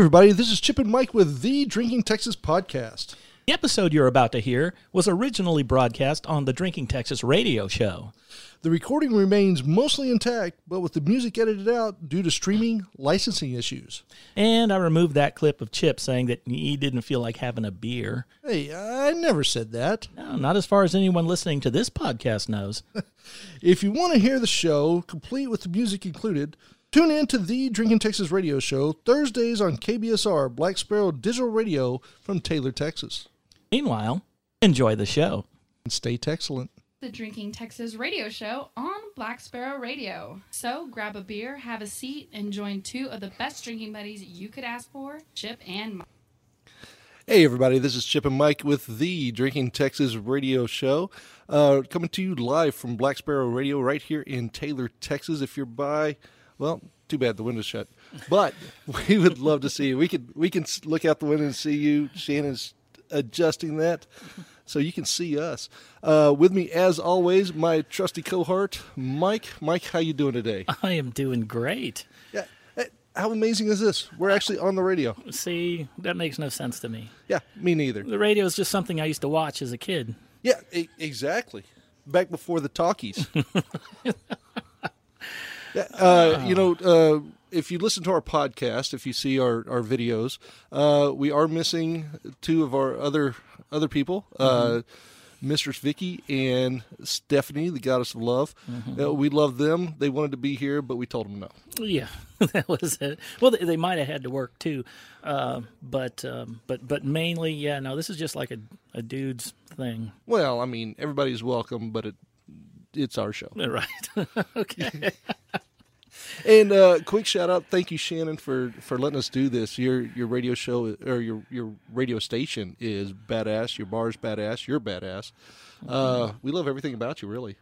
everybody, this is Chip and Mike with the Drinking Texas podcast. The episode you're about to hear was originally broadcast on the Drinking Texas radio show. The recording remains mostly intact, but with the music edited out due to streaming licensing issues. And I removed that clip of Chip saying that he didn't feel like having a beer. Hey, I never said that. No, not as far as anyone listening to this podcast knows. If you want to hear the show, complete with the music included, tune in to the Drinking Texas radio show Thursdays on KBSR Black Sparrow Digital Radio from Taylor, Texas. Meanwhile, enjoy the show. And stay excellent. the Drinking Texas radio show on Black Sparrow Radio. So grab a beer, have a seat, and join two of the best drinking buddies you could ask for, Chip and Mike. Hey, everybody, this is Chip and Mike with the Drinking Texas radio show. Uh, coming to you live from Black Sparrow Radio right here in Taylor, Texas. If you're by, well, too bad the window's shut. But we would love to see you. We could we can look out the window and see you. Shannon's adjusting that so you can see us. Uh, with me, as always, my trusty cohort, Mike. Mike, how you doing today? I am doing great. Yeah. How amazing is this? We're actually on the radio. See, that makes no sense to me. Yeah, me neither. The radio is just something I used to watch as a kid. Yeah, e- exactly. Back before the talkies. Uh, you know, uh, if you listen to our podcast, if you see our, our videos, uh, we are missing two of our other other people, uh, Mistress Vicky and Stephanie, the Goddess of Love. Uh, we love them. They wanted to be here, but we told them no. Yeah, that was it. Well, they, they might have had to work too, uh, but um, but but mainly, yeah. No, this is just like a, a dude's thing, Well, I mean, everybody's welcome, but it it's our show. right? okay. And uh, quick shout out, thank you, Shannon, for, for letting us do this. Your your radio show or your your radio station is badass. Your bar's badass. You're badass. Uh, we love everything about you, really.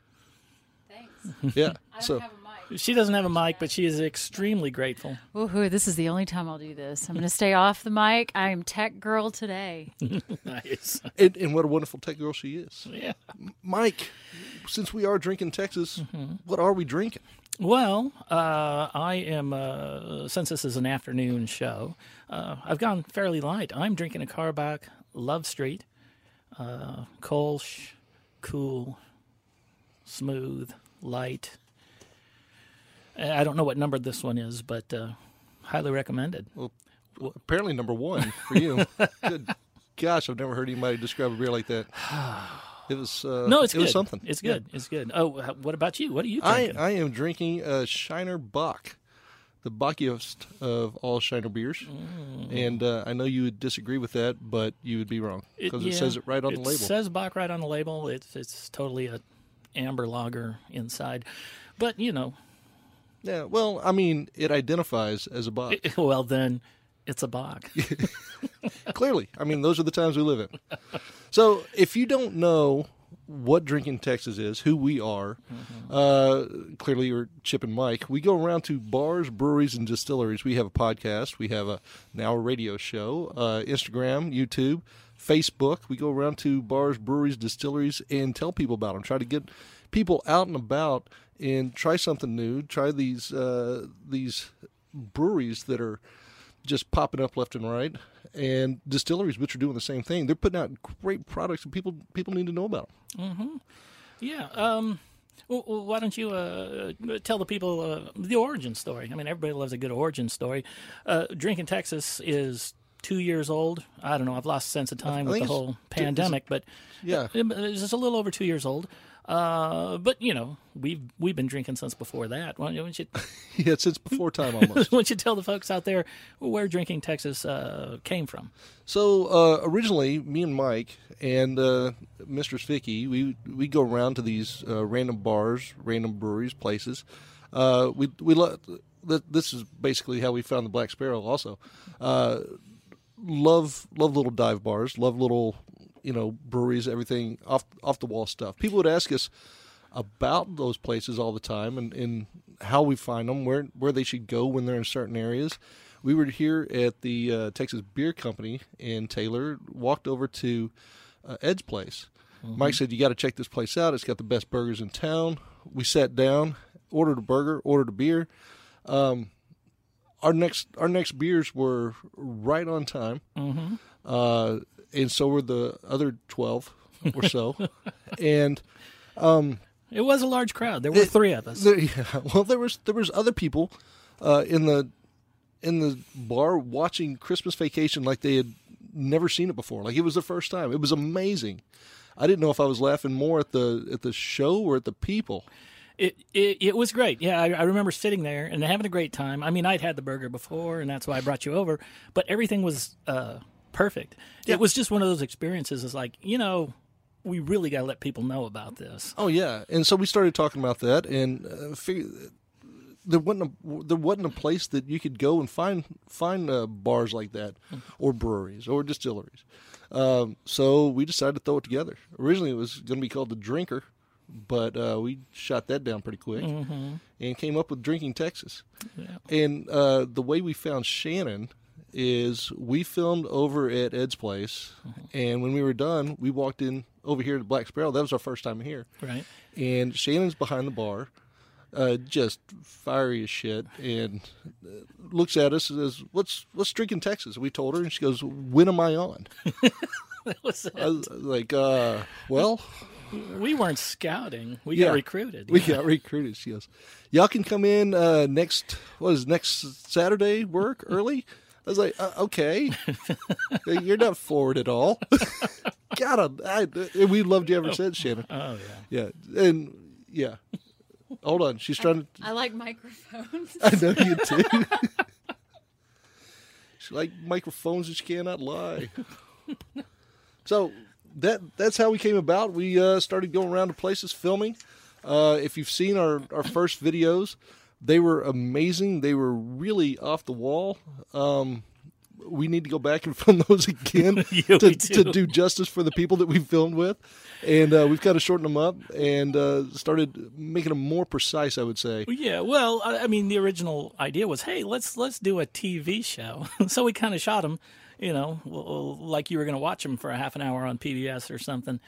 Thanks. Yeah. I so don't have a mic. She doesn't have a mic, but she is extremely grateful. Woohoo, this is the only time I'll do this. I'm going to stay off the mic. I am tech girl today. nice. and, and what a wonderful tech girl she is, Yeah. Mike. Since we are drinking Texas, what are we drinking? Well, uh, I am. Uh, since this is an afternoon show, uh, I've gone fairly light. I'm drinking a Karbach Love Street, uh, Kolsch, cool, smooth, light. Uh, I don't know what number this one is, but uh, highly recommended. Well, apparently number one for you. good gosh, I've never heard anybody describe a beer like that. It was uh, No, it's it good. was something. It's Yeah. good. It's good. Oh, what about you? What are you I, drinking? I am drinking a Shiner Bock, the bockiest of all Shiner beers. And uh, I know you would disagree with that, but you would be wrong because it, yeah, says it right on the label. It says Bock right on the label. It's it's totally a amber lager inside, but you know, yeah, well, I mean, it identifies as a bog. well then, it's a bog. Clearly, I mean, those are the times we live in. So, if you don't know what Drinking Texas is, who we are, uh, clearly you're Chip and Mike. We go around to bars, breweries, and distilleries. We have a podcast. We have a now a radio show, uh, Instagram, YouTube, Facebook. We go around to bars, breweries, distilleries, and tell people about them. Try to get people out and about and try something new. Try these uh, these breweries that are just popping up left and right, and distilleries which are doing the same thing. They're putting out great products, and people people need to know about them. yeah. Um. Well, why don't you uh, tell the people uh, the origin story? I mean, everybody loves a good origin story. Uh, Drinking Texas is two years old. I don't know. I've lost sense of time I with the whole pandemic, but Yeah. it's just a little over two years old. Uh, but you know, we've we've been drinking since before that. Why don't you Yeah, since before time almost. why don't you tell the folks out there where Drinking Texas uh, came from? so uh, originally, me and Mike and uh, Mistress Vicky, we we go around to these uh, random bars, random breweries, places. Uh, we we lo- th- this is basically how we found the Black Sparrow. Also, uh, love love little dive bars, love little you know breweries, everything off off the wall stuff. People would ask us about those places all the time and, and how we find them, where where they should go when they're in certain areas. We were here at the uh, Texas Beer Company in Taylor. Walked over to uh, Ed's place. Mike said, "You got to check this place out. It's got the best burgers in town." We sat down, ordered a burger, ordered a beer. our next our next beers were right on time, mm-hmm. uh, and so were the other twelve or so, and um, It was a large crowd. There were It- three of us. there, yeah, well, there was there was other people uh, in the in the bar watching Christmas Vacation like they had never seen it before. Like it was the first time. It was amazing. I didn't know if I was laughing more at the at the show or at the people. It, it it was great. Yeah, I, I remember sitting there and having a great time. I mean, I'd had the burger before, and that's why I brought you over. But everything was uh, perfect. It was just one of those experiences. It's like you know, we really got to let people know about this. Oh yeah, and so we started talking about that, and uh, there wasn't a, there wasn't a place that you could go and find find uh, bars like that, or breweries or distilleries. Um, so we decided to throw it together. Originally, it was going to be called the Drinker, but uh, we shot that down pretty quick and came up with Drinking Texas. And uh, the way we found Shannon is we filmed over at Ed's place, and when we were done, we walked in over here to Black Sparrow. That was our first time here Right. and Shannon's behind the bar, uh, just fiery as shit, and uh, looks at us and says, "What's what's drinking Texas?" We told her, and she goes, "When am I on?" That was it. Was like, uh, "Well, we weren't scouting. We Yeah. got recruited. we got recruited." She goes, "Y'all can come in uh, next what is next Saturday? Work early." I was like, uh, "Okay, you're not forward at all." Got him. I, and we loved you ever since, Shannon. Oh yeah. Yeah, and yeah. Hold on, she's trying to. I like microphones. I know you do. she like microphones and she cannot lie. so that that's how we came about. We uh, started going around to places filming. Uh, if you've seen our, our first videos, they were amazing. They were really off the wall. Um, we need to go back and film those again Yeah, to, we to do. do justice for the people that we filmed with. And uh, we've kind of shortened them up and uh, started making them more precise, I would say. Yeah, well, I I mean, the original idea was, hey, let's let's do a TV show. so we kind of shot them, you know, like you were going to watch them for a half an hour on PBS or something.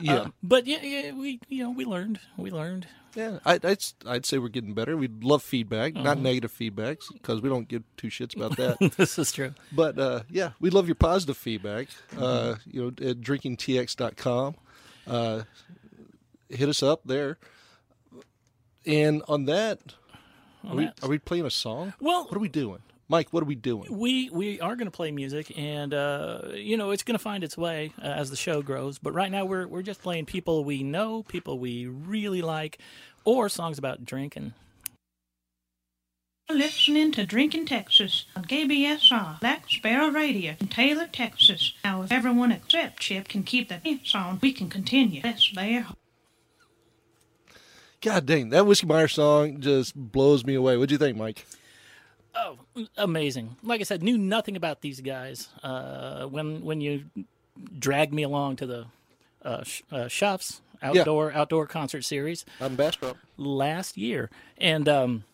Yeah. Uh, but yeah, yeah, we you know we learned we learned. Yeah, I, I'd I'd say we're getting better. We'd love feedback, Uh-huh. not negative feedbacks, because we don't give two shits about that. this is true. but uh, yeah, we love your positive feedback. Mm-hmm. Uh, you know, at drinkingtx.com. Uh, hit us up there. And on that, are, we, that- are we playing a song? Well- what are we doing, Mike? What are we doing? We we are going to play music, and uh, you know it's going to find its way uh, as the show grows. But right now we're we're just playing people we know, people we really like, or songs about drinking. listening to Drinking Texas on KBSR, Black Sparrow Radio in Taylor, Texas. Now, if everyone except Chip can keep the dance on, we can continue. Let's there. God dang, that Whiskey Myers song just blows me away. What'd you think, Mike? Oh, amazing! Like I said, knew nothing about these guys. Uh, when when you dragged me along to the uh, sh- uh, Shuffs outdoor outdoor concert series I'm Bastrop. last year, and um,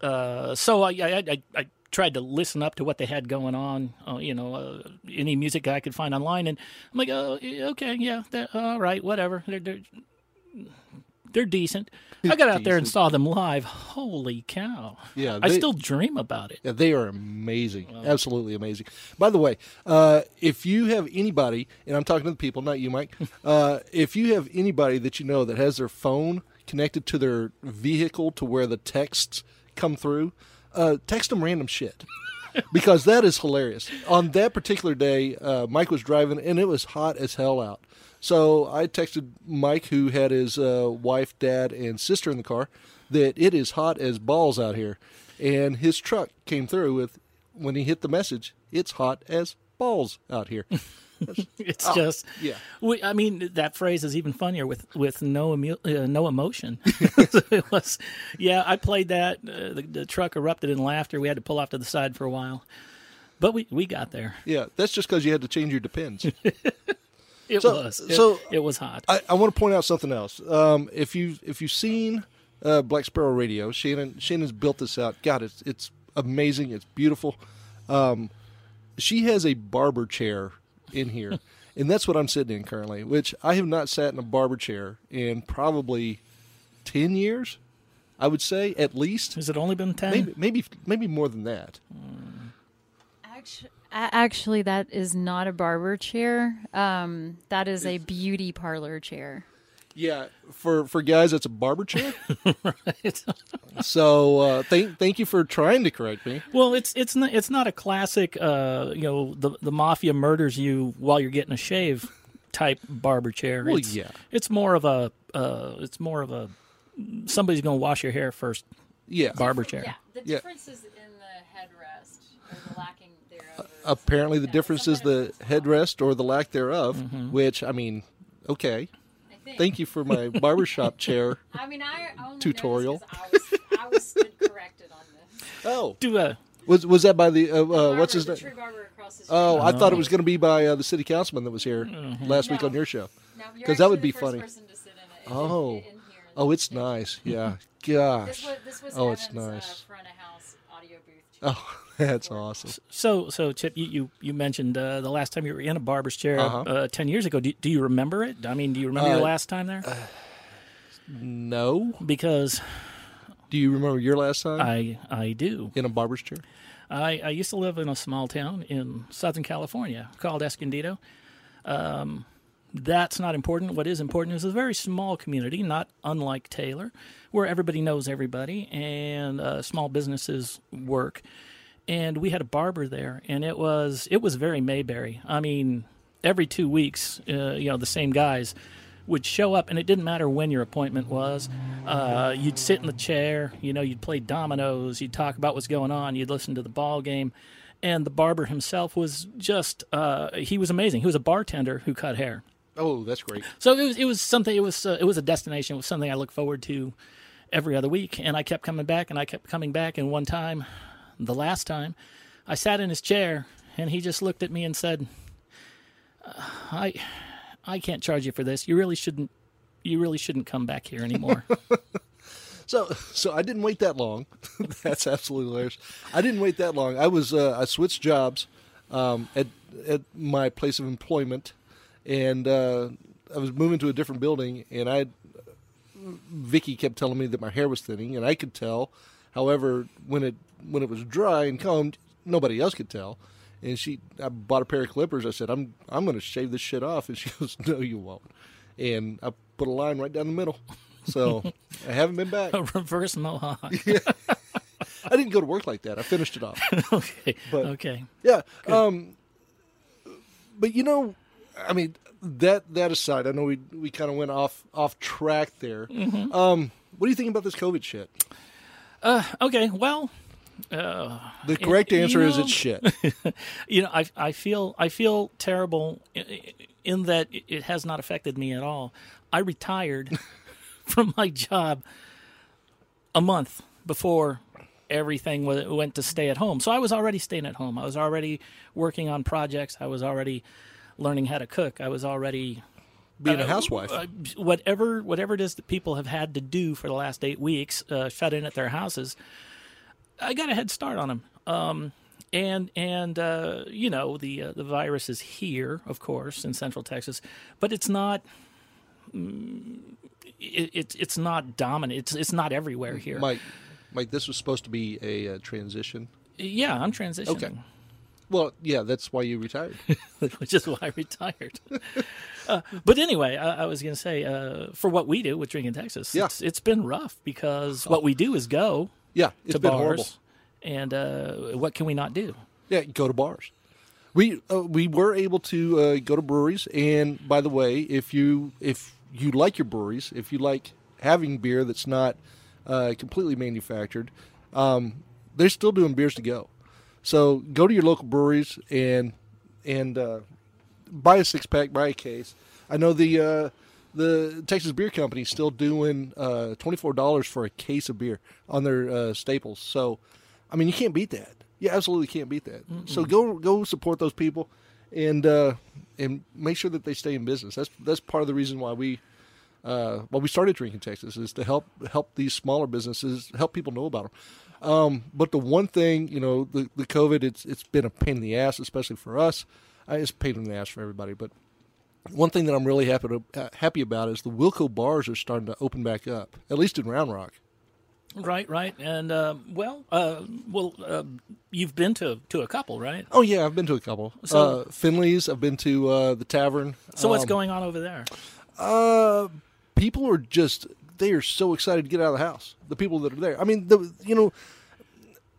uh, so I, I, I, I tried to listen up to what they had going on. Uh, you know, uh, any music I could find online, and I'm like, oh, okay, yeah, that- all right, whatever. They're they're, they're decent. I got out there and saw them live. Holy cow! Yeah, I still dream about it. Yeah, they are amazing, absolutely amazing. By the way, uh, if you have anybody, and I'm talking to the people, not you, Mike. uh, if you have anybody that you know that has their phone connected to their vehicle to where the texts come through, uh, text them random shit. because that is hilarious. On that particular day, uh, Mike was driving, and it was hot as hell out. So I texted Mike, who had his uh, wife, dad, and sister in the car, that it is hot as balls out here. And his truck came through with, when he hit the message, it's hot as balls out here. It's just, Oh, yeah. We, I mean, that phrase is even funnier with with no emu- uh, no emotion. it was, yeah. I played that. Uh, the, the truck erupted in laughter. We had to pull off to the side for a while, but we we got there. yeah, that's just because you had to change your depends. It So- was. It, so- it was hot. I, I want to point out something else. Um, if you if you've seen uh, Black Sparrow Radio, Shannon Shannon's built this out. God, it's it's amazing. It's beautiful. Um, she has a barber chair in here, and that's what I'm sitting in currently. Which I have not sat in a barber chair in probably ten years. I would say at least Has it only been ten? maybe maybe maybe more than that. Actu- a- Actually, that is not a barber chair. Um, that is a beauty parlor chair. Yeah, for for guys, it's a barber chair. It's- so uh, thank thank you for trying to correct me. well, it's it's not it's not a classic. Uh, you know, the the mafia murders you while you're getting a shave type barber chair. Well, it's, yeah. It's more of a. Uh, it's more of a. Somebody's going to wash your hair first. Yeah, Barber chair. Yeah, the Yeah. difference is in the headrest or the lacking thereof. Apparently the difference is the headrest or the lack thereof. Mm-hmm. Which I mean, okay. I. Thank you for my barbershop chair. I mean, I only Tutorial. I was, I was stood corrected on this. Oh, Do a. was was that by the uh, uh, Barber, what's his the name? tree barber across the street. Oh, I thought it was going to be by uh, the city councilman that was here Mm-hmm. last week on your show. No, that would actually be funny. to sit in it. It- Oh. in here in Oh, it's nice. Yeah. This Gosh. was, this was Oh, it's Evan's, uh, nice. front of house audio booth. Oh, that's awesome. So so Chip, you you, you mentioned uh, the last time you were in a barber's chair Uh-huh. uh, ten years ago. Do, do you remember it? I mean, do you remember Uh, your last time there? No. Because Do you remember your last time I I do. in a barber's chair? I, I used to live in a small town in Southern California called Escondido. Um, that's not important. What is important is a very small community, not unlike Taylor, where everybody knows everybody and uh, small businesses work. And we had a barber there, and it was it was very Mayberry. I mean, every two weeks, uh, you know, the same guys would show up, and it didn't matter when your appointment was. Uh, you'd sit in the chair, you know, you'd play dominoes, you'd talk about what's going on, you'd listen to the ball game, and the barber himself was just uh, he was amazing. He was a bartender who cut hair. Oh, that's great. So it was it was something. It was uh, it was a destination. It was something I look forward to every other week, and I kept coming back, and I kept coming back. And one time, the last time, I sat in his chair, and he just looked at me and said, uh, "I I can't charge you for this. You really shouldn't. You really shouldn't come back here anymore." So, so I didn't wait that long. That's absolutely hilarious. I didn't wait that long. I was uh, I switched jobs um, at at my place of employment, and uh, I was moving to a different building, and I Vicky kept telling me that my hair was thinning, and I could tell. However, when it when it was dry and combed, nobody else could tell. And she, I bought a pair of clippers. I said, "I'm I'm going to shave this shit off," and she goes, "No, you won't." And I put a line right down the middle. So I haven't been back. a reverse mohawk. yeah. I didn't go to work like that. I finished it off. okay. But- okay. Yeah. Um, but you know, I mean, that that aside, I know we we kind of went off off track there. Mm-hmm. Um, what do you think about this COVID shit? Uh, okay. Well. Uh, the correct you answer is know- it's shit. you know, I I feel I feel terrible in that it has not affected me at all. I retired from my job a month before everything went to stay at home. So I was already staying at home. I was already working on projects. I was already learning how to cook. I was already Being a uh, housewife. uh, whatever whatever it is that people have had to do for the last eight weeks, uh, shut in at their houses. I got a head start on them. Um, and and uh, you know the uh, the virus is here, of course, in Central Texas, but it's not. mm, It, it's it's not dominant. It's it's not everywhere here. Mike, Mike, this was supposed to be a uh, transition. yeah, I'm transitioning. Okay. Well, yeah, that's why you retired. which is why I retired. uh, but anyway, I, I was going to say, uh, for what we do with Drinking Texas, Yeah. it's, it's been rough because what we do is go Yeah, it's to been bars, horrible. and uh, what can we not do? Yeah, go to bars. We uh, we were able to uh, go to breweries, and by the way, if you if you like your breweries, if you like having beer that's not uh, completely manufactured, um, they're still doing beers to go. So go to your local breweries and and uh, buy a six pack, buy a case. I know the uh, the Texas Beer Company is still doing uh, twenty four dollars for a case of beer on their uh, staples. So, I mean, you can't beat that. You absolutely can't beat that. So go go support those people, and uh, and make sure that they stay in business. That's that's part of the reason why we. Uh, why we started drinking Texas is to help help these smaller businesses help people know about them. Um, but the one thing, you know, the the COVID, it's it's been a pain in the ass, especially for us. Uh, it's a pain in the ass for everybody. But one thing that I'm really happy to, uh, happy about is the Wilco bars are starting to open back up, at least in Round Rock. Right, right, and uh, well, uh, well, uh, you've been to to a couple, right? Oh yeah, I've been to a couple. So- uh, Finley's. I've been to uh, the tavern. So what's Um, going on over there? People are just they are so excited to get out of the house. The people that are there. I mean, the you know,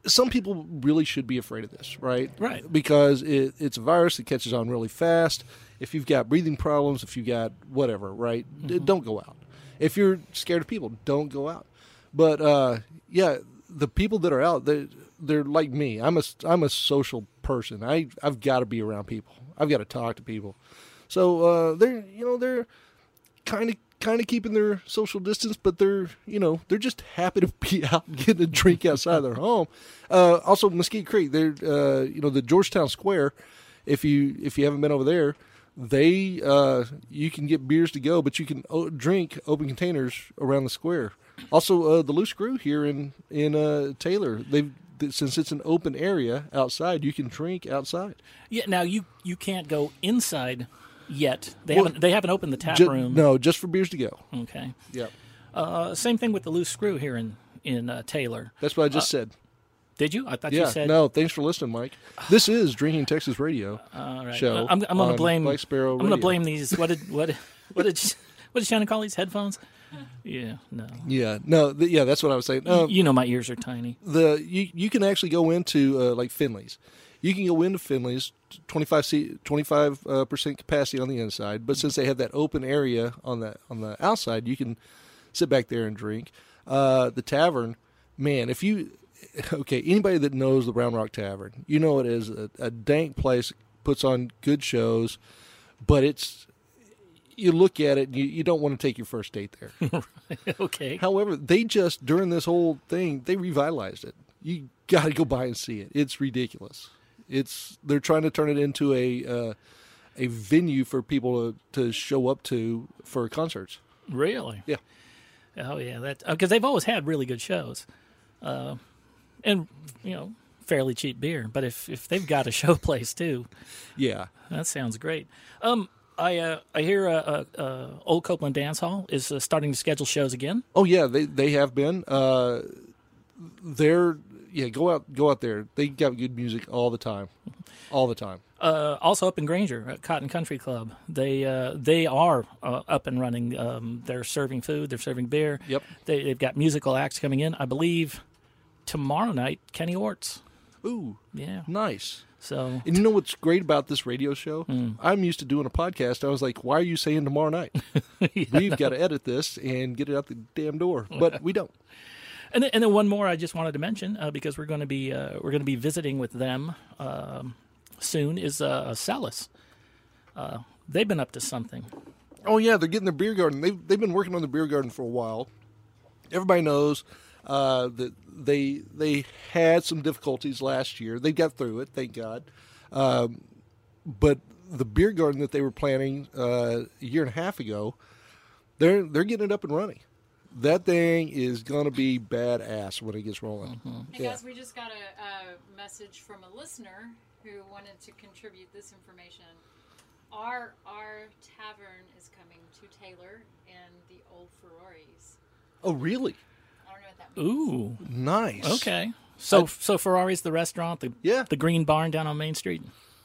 some people really should be afraid of this, right? Right. Because it, it's a virus that catches on really fast. If you've got breathing problems, if you've got whatever, right? d- Don't go out. If you're scared of people, don't go out. But uh, yeah, the people that are out, they they're like me. I'm a I'm a social person. I I've got to be around people. I've got to talk to people. So uh, they're you know they're kind of kind of keeping their social distance, but they're you know they're just happy to be out getting a drink outside their home. Uh, also, Mesquite Creek, they're uh, you know the Georgetown Square. If you if you haven't been over there, they uh, you can get beers to go, but you can o- drink open containers around the square. Also, uh, the Loose Screw here in in uh, Taylor, they've since it's an open area outside, you can drink outside. Yeah, now you you can't go inside yet. They Well, haven't they haven't opened the tap Ju- room. no, just for beers to go. Okay. Yep, Uh, same thing with the loose screw here in in uh, Taylor. that's what I just said. Did you? I thought Yeah, you said no, thanks for listening, Mike. This is Drinking Texas Radio All right. show. I'm, I'm going to blame. Black Sparrow I'm going to blame these. What did what what did what did Shannon call these headphones? Yeah, no. Yeah, no, th- yeah, that's what I was saying. Um, you know my ears are tiny. the you you can actually go into uh, like Finley's. You can go into Finley's, twenty five twenty five uh, percent capacity on the inside, but since they have that open area on the on the outside, you can sit back there and drink. Uh, the tavern, man, if you okay, anybody that knows the Round Rock Tavern, you know it is a, a dank place, puts on good shows, but it's you look at it and you, you don't want to take your first date there. okay. However, they just during this whole thing they revitalized it. You got to go by and see it. It's ridiculous. It's they're trying to turn it into a uh, a venue for people to, to show up to for concerts. Really? Yeah. Oh yeah, that because they've always had really good shows, uh, and you know fairly cheap beer. But if if they've got a show place too, Yeah. that sounds great. Um, I uh, I hear uh, uh, uh, Old Coupland Dance Hall is uh, starting to schedule shows again. Oh yeah, they they have been. Uh, they're yeah. Go out go out there. They got good music all the time, all the time. Uh, also up in Granger at Cotton Country Club, they uh, they are uh, up and running. Um, they're serving food. They're serving beer. Yep. They, they've got musical acts coming in. I believe tomorrow night, Kenny Orts. Ooh, Yeah. nice. So And you know what's great about this radio show? I'm used to doing a podcast. I was like, why are you saying tomorrow night? We've got to edit this and get it out the damn door, but we don't. And then, and then one more I just wanted to mention uh, because we're going to be uh, we're going to be visiting with them um, soon is uh. Uh, they've been up to something. Oh yeah, they're getting their beer garden. They've they've been working on the beer garden for a while. Everybody knows uh, that they they had some difficulties last year. They got through it, thank God. Um, but the beer garden that they were planning uh, a year and a half ago, they're they're getting it up and running. That thing is gonna be badass when it gets rolling. Hey Yeah. guys, we just got a, a message from a listener who wanted to contribute this information. Our our tavern is coming to Taylor and the old Ferraris. Oh really? I don't know what that means. Ooh, Nice. okay. So so Ferrari's the restaurant, the Yeah. the Green Barn down on Main Street.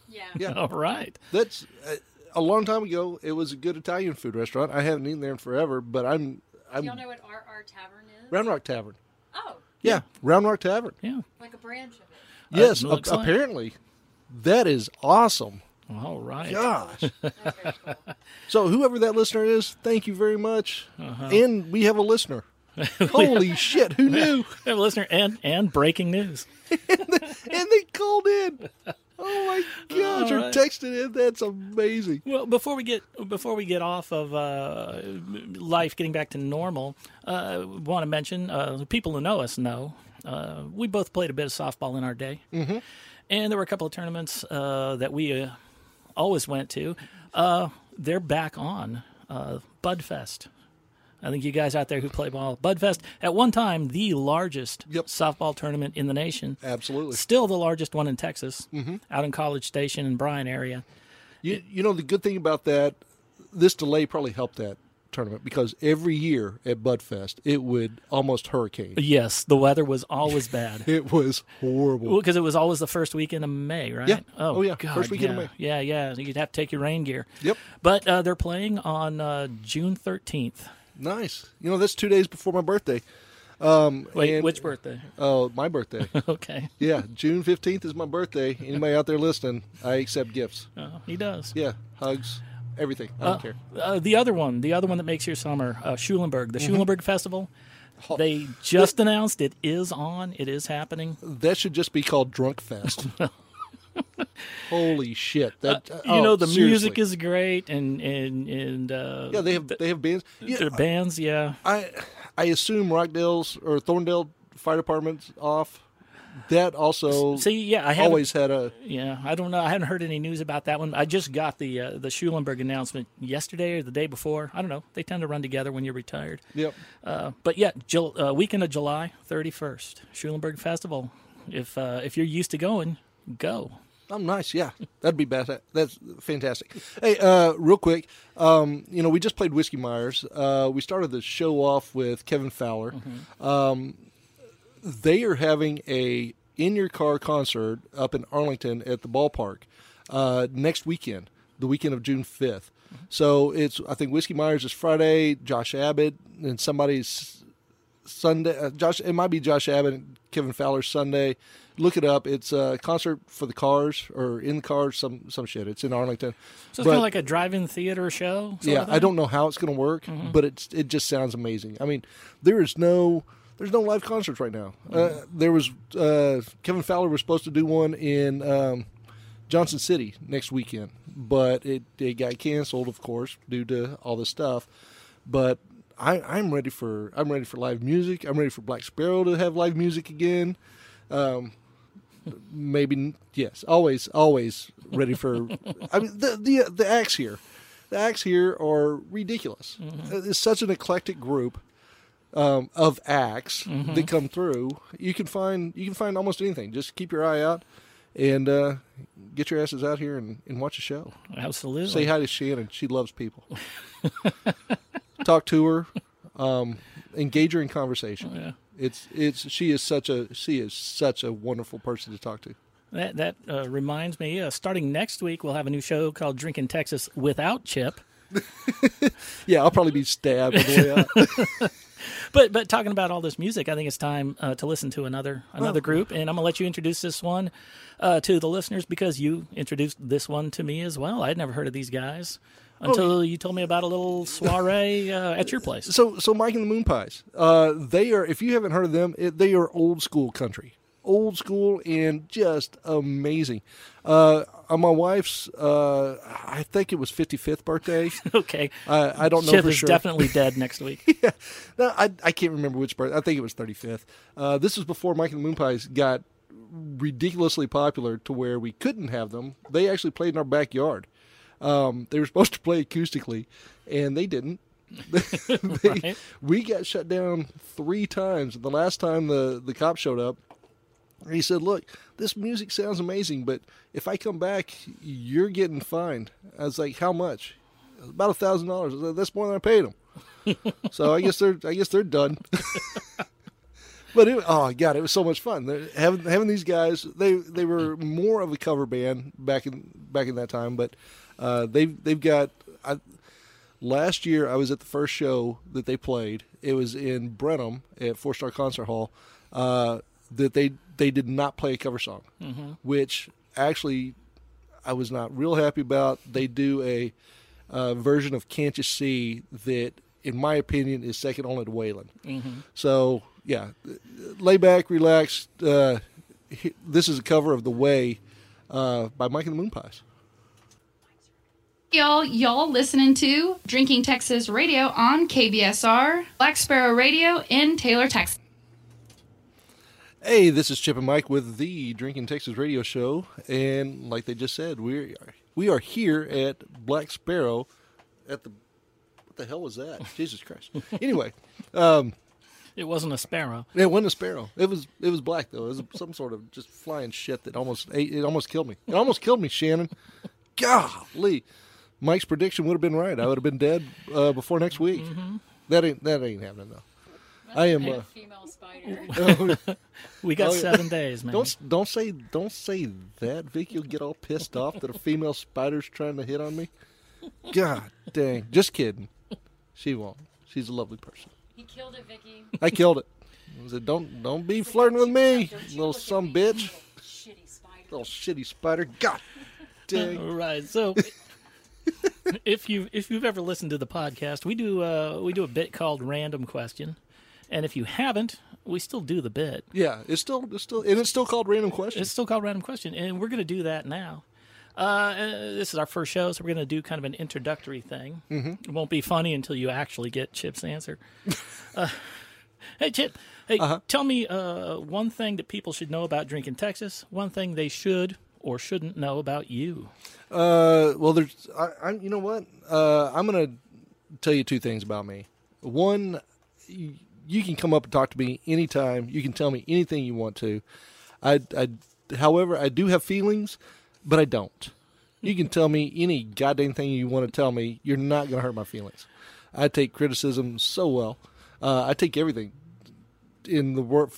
Yeah. Yeah. All right. That's uh, a long time ago. It was a good Italian food restaurant. I haven't eaten there in forever, but I'm I'm Do y'all know what our, our tavern is? Round Rock Tavern. Oh, Yeah, Round Rock Tavern. Yeah. like a branch of it. Yes, looks a- like. apparently. That is awesome. All right. Gosh. That's very cool. so whoever that listener is, thank you very much. Uh-huh. And we have a listener. Holy shit, who knew? We have a listener and and breaking news. And they called in. Oh my gosh, All or right. texted in. That's amazing. Well, before we get before we get off of uh, life, getting back to normal, uh, want to mention uh, the people who know us know uh, we both played a bit of softball in our day, mm-hmm. and there were a couple of tournaments uh, that we uh, always went to. Uh, they're back on uh, Budfest. I think you guys out there who play ball, Budfest at one time the largest Yep. softball tournament in the nation. Absolutely. Still the largest one in Texas, out in College Station and Bryan area. You, you know, the good thing about that, this delay probably helped that tournament because every year at Budfest it would almost hurricane. Yes, the weather was always bad. It was horrible. Because it was always the first weekend of May, right? Yeah. Oh, Oh, yeah. God, First weekend yeah. of May. Yeah, yeah. You'd have to take your rain gear. Yep. But uh, they're playing on uh, June 13th. Nice. You know that's two days before my birthday. Um, Wait, and- which birthday? Oh, my birthday. okay. yeah, June fifteenth is my birthday. Anybody out there listening? I accept gifts. Uh, he does. Yeah, hugs, everything. I don't Uh, care. uh, the other one, the other one that makes your summer, uh, Schulenburg, the Mm-hmm. Schulenburg Festival. They just announced it is on. It is happening. That should just be called Drunk Fest. Holy shit! That You oh, know the seriously. music is great, and and and uh, Yeah, they have they have bands. Yeah, their bands. Yeah, I I assume Rockdale's or Thorndale Fire Department's off. That also see, yeah, I always had a Yeah, I don't know. I haven't heard any news about that one. I just got the uh, the Schulenburg announcement yesterday or the day before. I don't know. They tend to run together when you're retired. yep. Uh, but yeah, Jul- uh, weekend of July 31st, Schulenburg Festival. If uh, if you're used to going, go. Oh, nice. Yeah, that'd be bad. That's fantastic. Hey, uh, real quick, um, you know, we just played Whiskey Myers. Uh, we started the show off with Kevin Fowler. Um, they are having a in your car concert up in Arlington at the ballpark uh, next weekend, the weekend of June 5th. So it's I think Whiskey Myers is Friday, Josh Abbott, and somebody's Sunday. Uh, Josh, it might be Josh Abbott, and Kevin Fowler Sunday. Look it up. It's a concert for the cars or in the cars, some some shit. It's in Arlington. So it's kind of like a drive-in theater show. yeah, I don't know how it's going to work, but it's it just sounds amazing. I mean, there is no there's no live concerts right now. Uh, there was uh, Kevin Fowler was supposed to do one in um, Johnson City next weekend, but it it got canceled, of course, due to all this stuff. But I, I'm ready for I'm ready for live music. I'm ready for Black Sparrow to have live music again. Um, maybe yes, always always ready for. I mean the the the acts here, the acts here are ridiculous. It's such an eclectic group um, of acts that come through. You can find you can find almost anything. Just keep your eye out and uh, get your asses out here and, and watch a show. Absolutely. Say hi to Shannon. She loves people. Talk to her. Um, engage her in conversation. Yeah. It's it's she is such a she is such a wonderful person to talk to. That that uh, reminds me. Uh, starting next week, we'll have a new show called Drinking Texas without Chip. Yeah, I'll probably be stabbed the way out. But but talking about all this music, I think it's time uh, to listen to another another Oh. group, and I'm gonna let you introduce this one uh, to the listeners because you introduced this one to me as well. I'd never heard of these guys until you told me about a little soiree uh, at your place. So so Mike and the Moon Pies. Uh, they are if you haven't heard of them, it, they are old school country, old school and just amazing. Uh, on my wife's, uh, I think it was 55th birthday. Okay, I, I don't know Chip for sure. definitely dead next week. yeah, no, I I can't remember which birthday. I think it was 35th. Uh, this was before Mike and the Moon Pies got ridiculously popular to where we couldn't have them. They actually played in our backyard. Um, they were supposed to play acoustically, and they didn't. They- Right. We got shut down three times. The last time the the cop showed up, he said, "Look, this music sounds amazing, but if I come back, you're getting fined." I was like, "How much?" About a thousand dollars. That's more than I paid them. so I guess they're I guess they're done. but it, oh god, it was so much fun. They're- Having having these guys, they they were more of a cover band back in back in that time, but uh, they've they've got. I, last year, I was at the first show that they played. It was in Brenham at Four Star Concert Hall. Uh, that they they did not play a cover song, which actually I was not real happy about. They do a uh, version of "Can't You See" that, in my opinion, is second only to Waylon. So yeah, lay back, relax. Uh, this is a cover of "The Way" uh, by Mike and the Moon Pies. Y'all, y'all listening to Drinking Texas Radio on KBSR, Black Sparrow Radio in Taylor, Texas. Hey, this is Chip and Mike with the Drinking Texas Radio Show, and like they just said, we are we are here at Black Sparrow at the what the hell was that? Jesus Christ! Anyway, um, It wasn't a sparrow. it wasn't a sparrow. It was it was black though. It was some sort of just flying shit that almost ate, it almost killed me. It almost killed me, Shannon. Golly, Mike's prediction would have been right. I would have been dead uh, before next week. Mm-hmm. That ain't that ain't happening though. I am. A Uh, female spider. We got Oh, yeah. seven days, man. don't don't say don't say that, Vic. You'll get all pissed off that a female spider's trying to hit on me. God dang! Just kidding. She won't. She's a lovely person. he killed it, Vicky. I killed it. I said, "Don't don't be flirting with me, little some bitch, little Shitty spider. little shitty spider." God dang. All right. So, if you if you've ever listened to the podcast, we do uh, we do a bit called Random Question, and if you haven't, we still do the bit. Yeah, it's still it's still and it's still called random Question. It's still called Random Question, and we're going to do that now. Uh, uh, this is our first show, so we're going to do kind of an introductory thing. Mm-hmm. It won't be funny until you actually get Chip's answer. uh, hey, Chip. Hey, tell me uh, one thing that people should know about drinking Texas. One thing they should or shouldn't know about you. Uh, well, there's, I, I, you know what? Uh, I'm gonna tell you two things about me. One, you, you can come up and talk to me anytime. You can tell me anything you want to. I, I, however, I do have feelings, but I don't. You can tell me any goddamn thing you want to tell me. You're not gonna hurt my feelings. I take criticism so well. Uh, I take everything in the word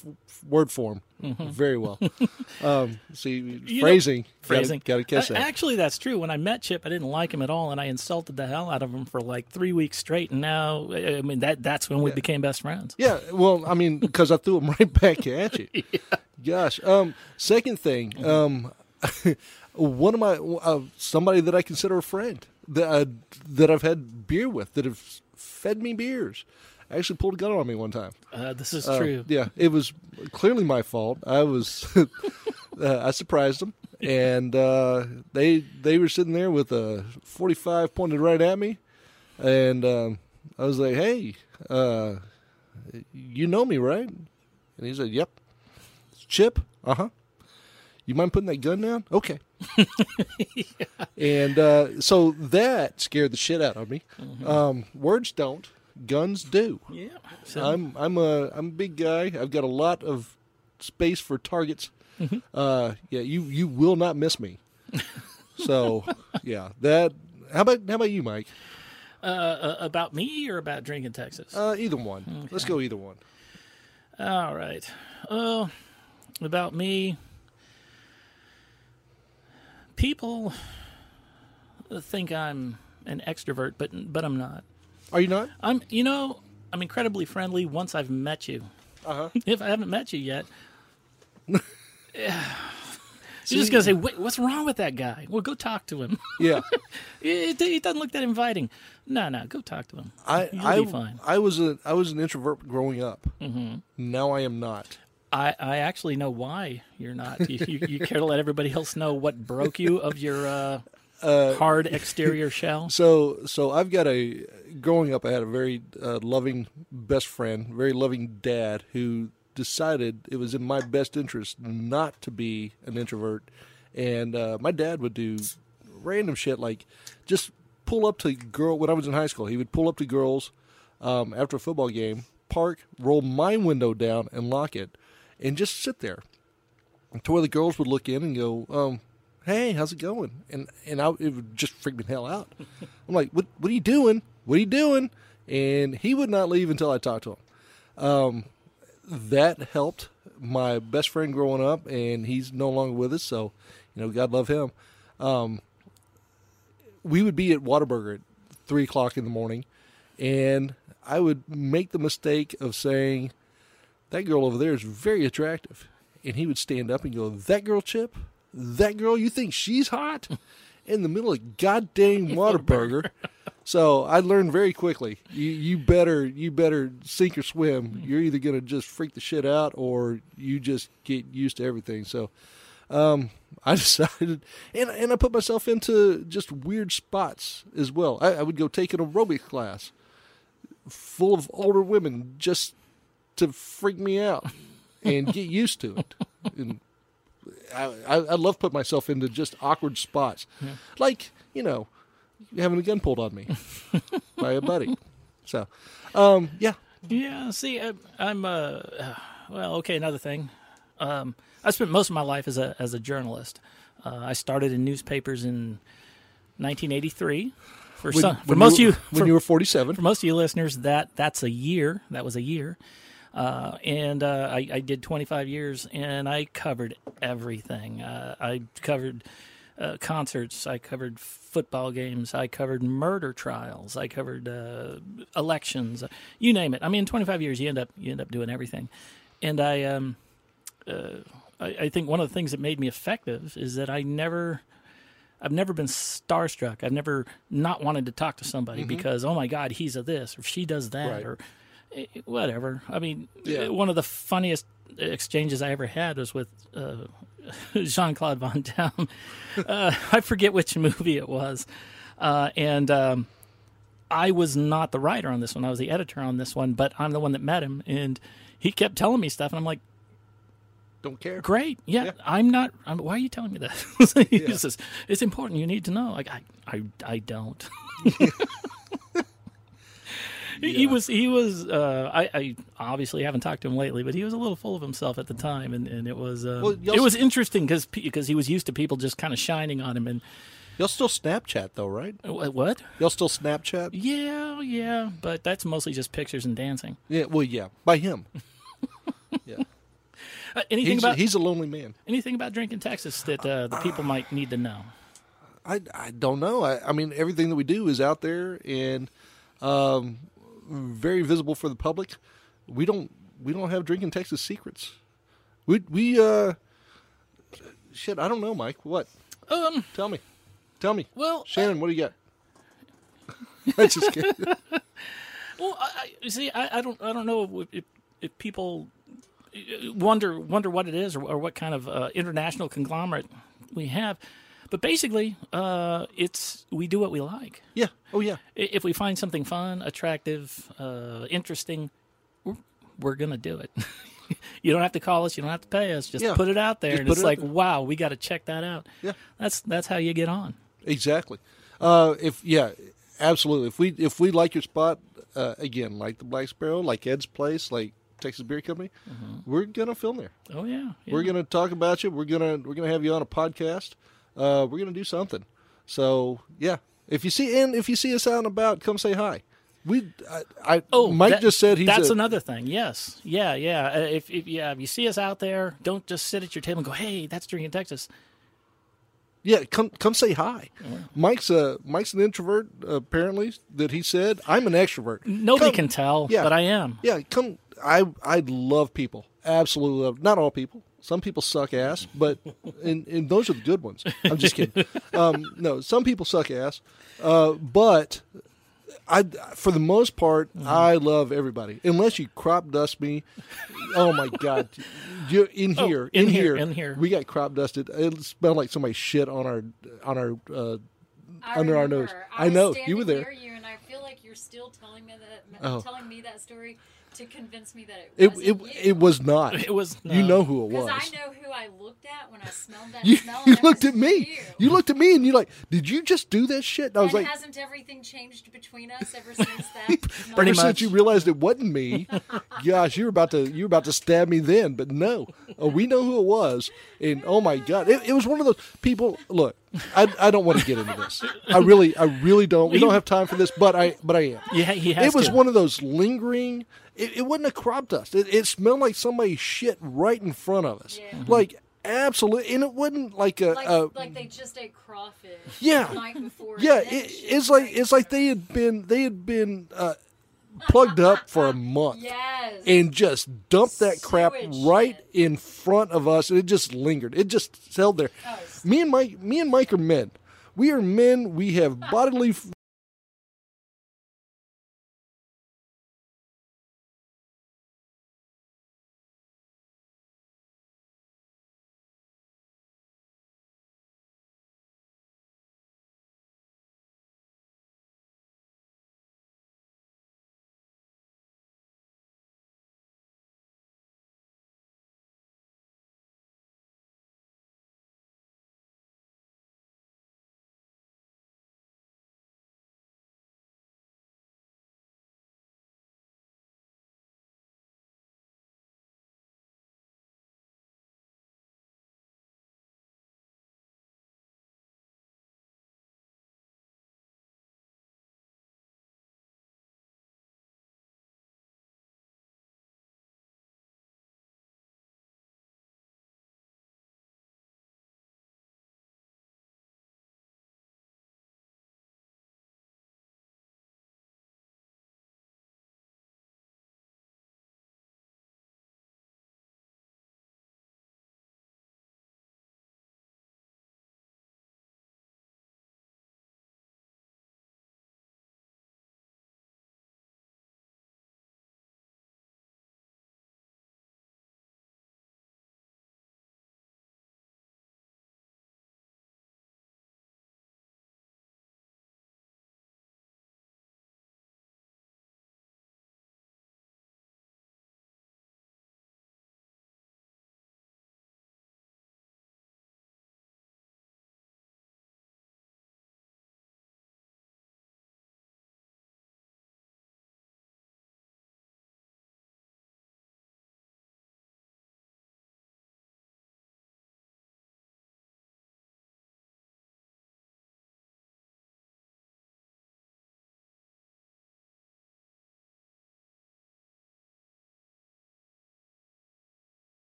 word form very well. um, see, know, phrasing, Phrasing. got to catch Uh, that. Actually, that's true. When I met Chip, I didn't like him at all, and I insulted the hell out of him for like three weeks straight. And now, I mean, that that's when we became best friends. Yeah, well, I mean, because I threw him right back at you. Gosh. Um, second thing, um, one of my uh, somebody that I consider a friend that I, that I've had beer with that have fed me beers. Actually, pulled a gun on me one time. Uh, this is Uh, true. Yeah, it was clearly my fault. I was uh, I surprised them, and uh, they they were sitting there with a forty five pointed right at me, and um, I was like, "Hey, uh, you know me, right?" And he said, "Yep." Chip, uh huh. You mind putting that gun down? Okay. And uh, so that scared the shit out of me. Um, words don't, guns do. Yeah. So, I'm I'm a I'm a big guy. I've got a lot of space for targets. Uh, yeah, you you will not miss me. so yeah, that. How about how about you, Mike? uh, uh, about me or about drinking Texas? Uh, either one. Let's go either one. All right. Uh, about me, people think I'm an extrovert, but but I'm not. Are you not? I'm, you know, I'm incredibly friendly once I've met you. Uh huh. If I haven't met you yet, you're just gonna say, Wait, "What's wrong with that guy?" Well, go talk to him. Yeah. it, it doesn't look that inviting. No, no, go talk to him. I You'll I be fine. I was a I was an introvert growing up. Mm-hmm. Now I am not. I, I actually know why you're not. You, you, you care to let everybody else know what broke you of your uh, hard exterior shell? So so I've got a growing up. I had a very uh, loving best friend, very loving dad who decided it was in my best interest not to be an introvert, and uh, my dad would do random shit like just pull up to girl when I was in high school. He would pull up to girls um, after a football game, park, roll my window down, and lock it, and just sit there to where the girls would look in and go, um, "Hey, how's it going?" And and I, it would just freak me the hell out. I'm like, "What? What are you doing? What are you doing?" And he would not leave until I talked to him. Um, that helped my best friend growing up, and he's no longer with us. So, you know, God love him. Um, we would be at Whataburger at three o'clock in the morning, and I would make the mistake of saying, "That girl over there is very attractive," and he would stand up and go, "That girl, Chip, that girl, you think she's hot?" In the middle of goddamn Whataburger. So I learned very quickly. You you better you better sink or swim. You're either gonna just freak the shit out or you just get used to everything. So um, I decided, and and I put myself into just weird spots as well. I, I would go take an aerobic class full of older women just to freak me out and get used to it. And I, I, love putting myself into just awkward spots, like you know, having a gun pulled on me by a buddy. So, um, yeah, Yeah, see, I, I'm uh, well, okay. Another thing, um, I spent most of my life as a as a journalist. Uh, I started in newspapers in 1983. For When- some, for most you, you, when for, you were 47. for most of you listeners, that that's a year. That was a year. Uh, and uh, I, I did 25 years, and I covered everything. Uh, I covered uh, concerts. I covered football games. I covered murder trials. I covered uh, elections. You name it. I mean, 25 years, you end up you end up doing everything. And I, um, uh, I, I think one of the things that made me effective is that I never. I've never been starstruck. I've never not wanted to talk to somebody because oh my god, he's a this or she does that Right. or whatever. I mean, Yeah. eh, one of the funniest exchanges I ever had was with uh, Jean Claude Van Damme. Uh, I forget which movie it was, uh, and um, I was not the writer on this one. I was the editor on this one, but I'm the one that met him, and he kept telling me stuff, and I'm like, Don't care. great. Yeah, Yeah. I'm not. I'm, why are you telling me this? he Yeah. says it's important. You need to know. Like I, I, I don't. He- He was. He was. Uh, I, I obviously haven't talked to him lately, but he was a little full of himself at the time, and, and it was. Um, Well, it was interesting because because he was used to people just kind of shining on him and Y'all still Snapchat though, right? uh, what? Y'all still Snapchat? Yeah, yeah, but that's mostly just pictures and dancing. Yeah. Well, yeah. By him. yeah. Uh, anything He's, about he's a lonely man. anything about drinking Texas that uh, the people might need to know? I, I don't know. I, I mean, everything that we do is out there and um, very visible for the public. We don't we don't have drinking Texas secrets. We we uh shit. I don't know, Mike. What? Um. Tell me. Tell me. Well, Shannon, what do you got? I just kidding. Well, I, I you see. I, I don't. I don't know if, if, if people wonder wonder what it is or, or what kind of uh, international conglomerate we have. But basically, uh, it's we do what we like. yeah. Oh yeah. If we find something fun, attractive, uh, interesting, we're, we're gonna do it. you don't have to call us. You don't have to pay us. Just Yeah. put it out there, Just and it's it like, wow, we got to check that out. Yeah. That's that's how you get on. Exactly. Uh, if yeah, absolutely. If we if we like your spot uh, again, like the Black Sparrow, like Ed's place, like Texas Beer Company, we're gonna film there. Oh yeah, We're gonna talk about you. We're gonna we're gonna have you on a podcast. Uh, we're gonna do something. So yeah, if you see and if you see us out and about, come say hi. We I, I Oh, Mike that- just said he's that's a, another thing. Yes, yeah, yeah. Uh, If, if yeah, if you see us out there, don't just sit at your table and go, "Hey, that's drinking Texas." yeah. Come come say hi. Mike's a Mike's an introvert apparently that he said. I'm an extrovert. Nobody Come- can tell, yeah. but I am. Yeah, come. I I love people. Absolutely love. Not all people. Some people suck ass, but and, and those are the good ones. I'm just kidding. Um, no, some people suck ass, uh, but I for the most part I love everybody. Unless you crop dust me. Oh my god. You in Oh, here, in in, here, here, in here. We got crop dusted. It smelled like somebody shit on our on our. Uh, I Under our nose. I, I know, you were there. Near you, and I feel like you're still telling me that, Oh. telling me that story to convince me that it it wasn't it you. it was not. It was. You know who it Because was. I know who I looked at when I smelled that You, smell. you looked at me. You. You looked at me and you're like, did you just do this shit? And I was and like, hasn't everything changed between us ever since that? Pretty ever much. since you realized it wasn't me, gosh, you were about to you were about to stab me then, but no, oh, we know who it was, and oh my god, it, it was one of those people. Look, I, I don't want to get into this. I really I really don't. We don't have time for this, but I but I am. Yeah, he has It was to. one of those lingering. It, it wasn't a crop dust. It, it smelled like somebody shit right in front of us, Yeah. like absolutely, and it wasn't like a. like, a like they just ate crawfish. Yeah. The night before. yeah, it, it's like it's like they had been they had been uh, plugged up for a month Yes. and just dumped that crap right shit. in front of us, and it just lingered. It just held there. Oh, Me and Mike, me and Mike are men. We are men. We have bodily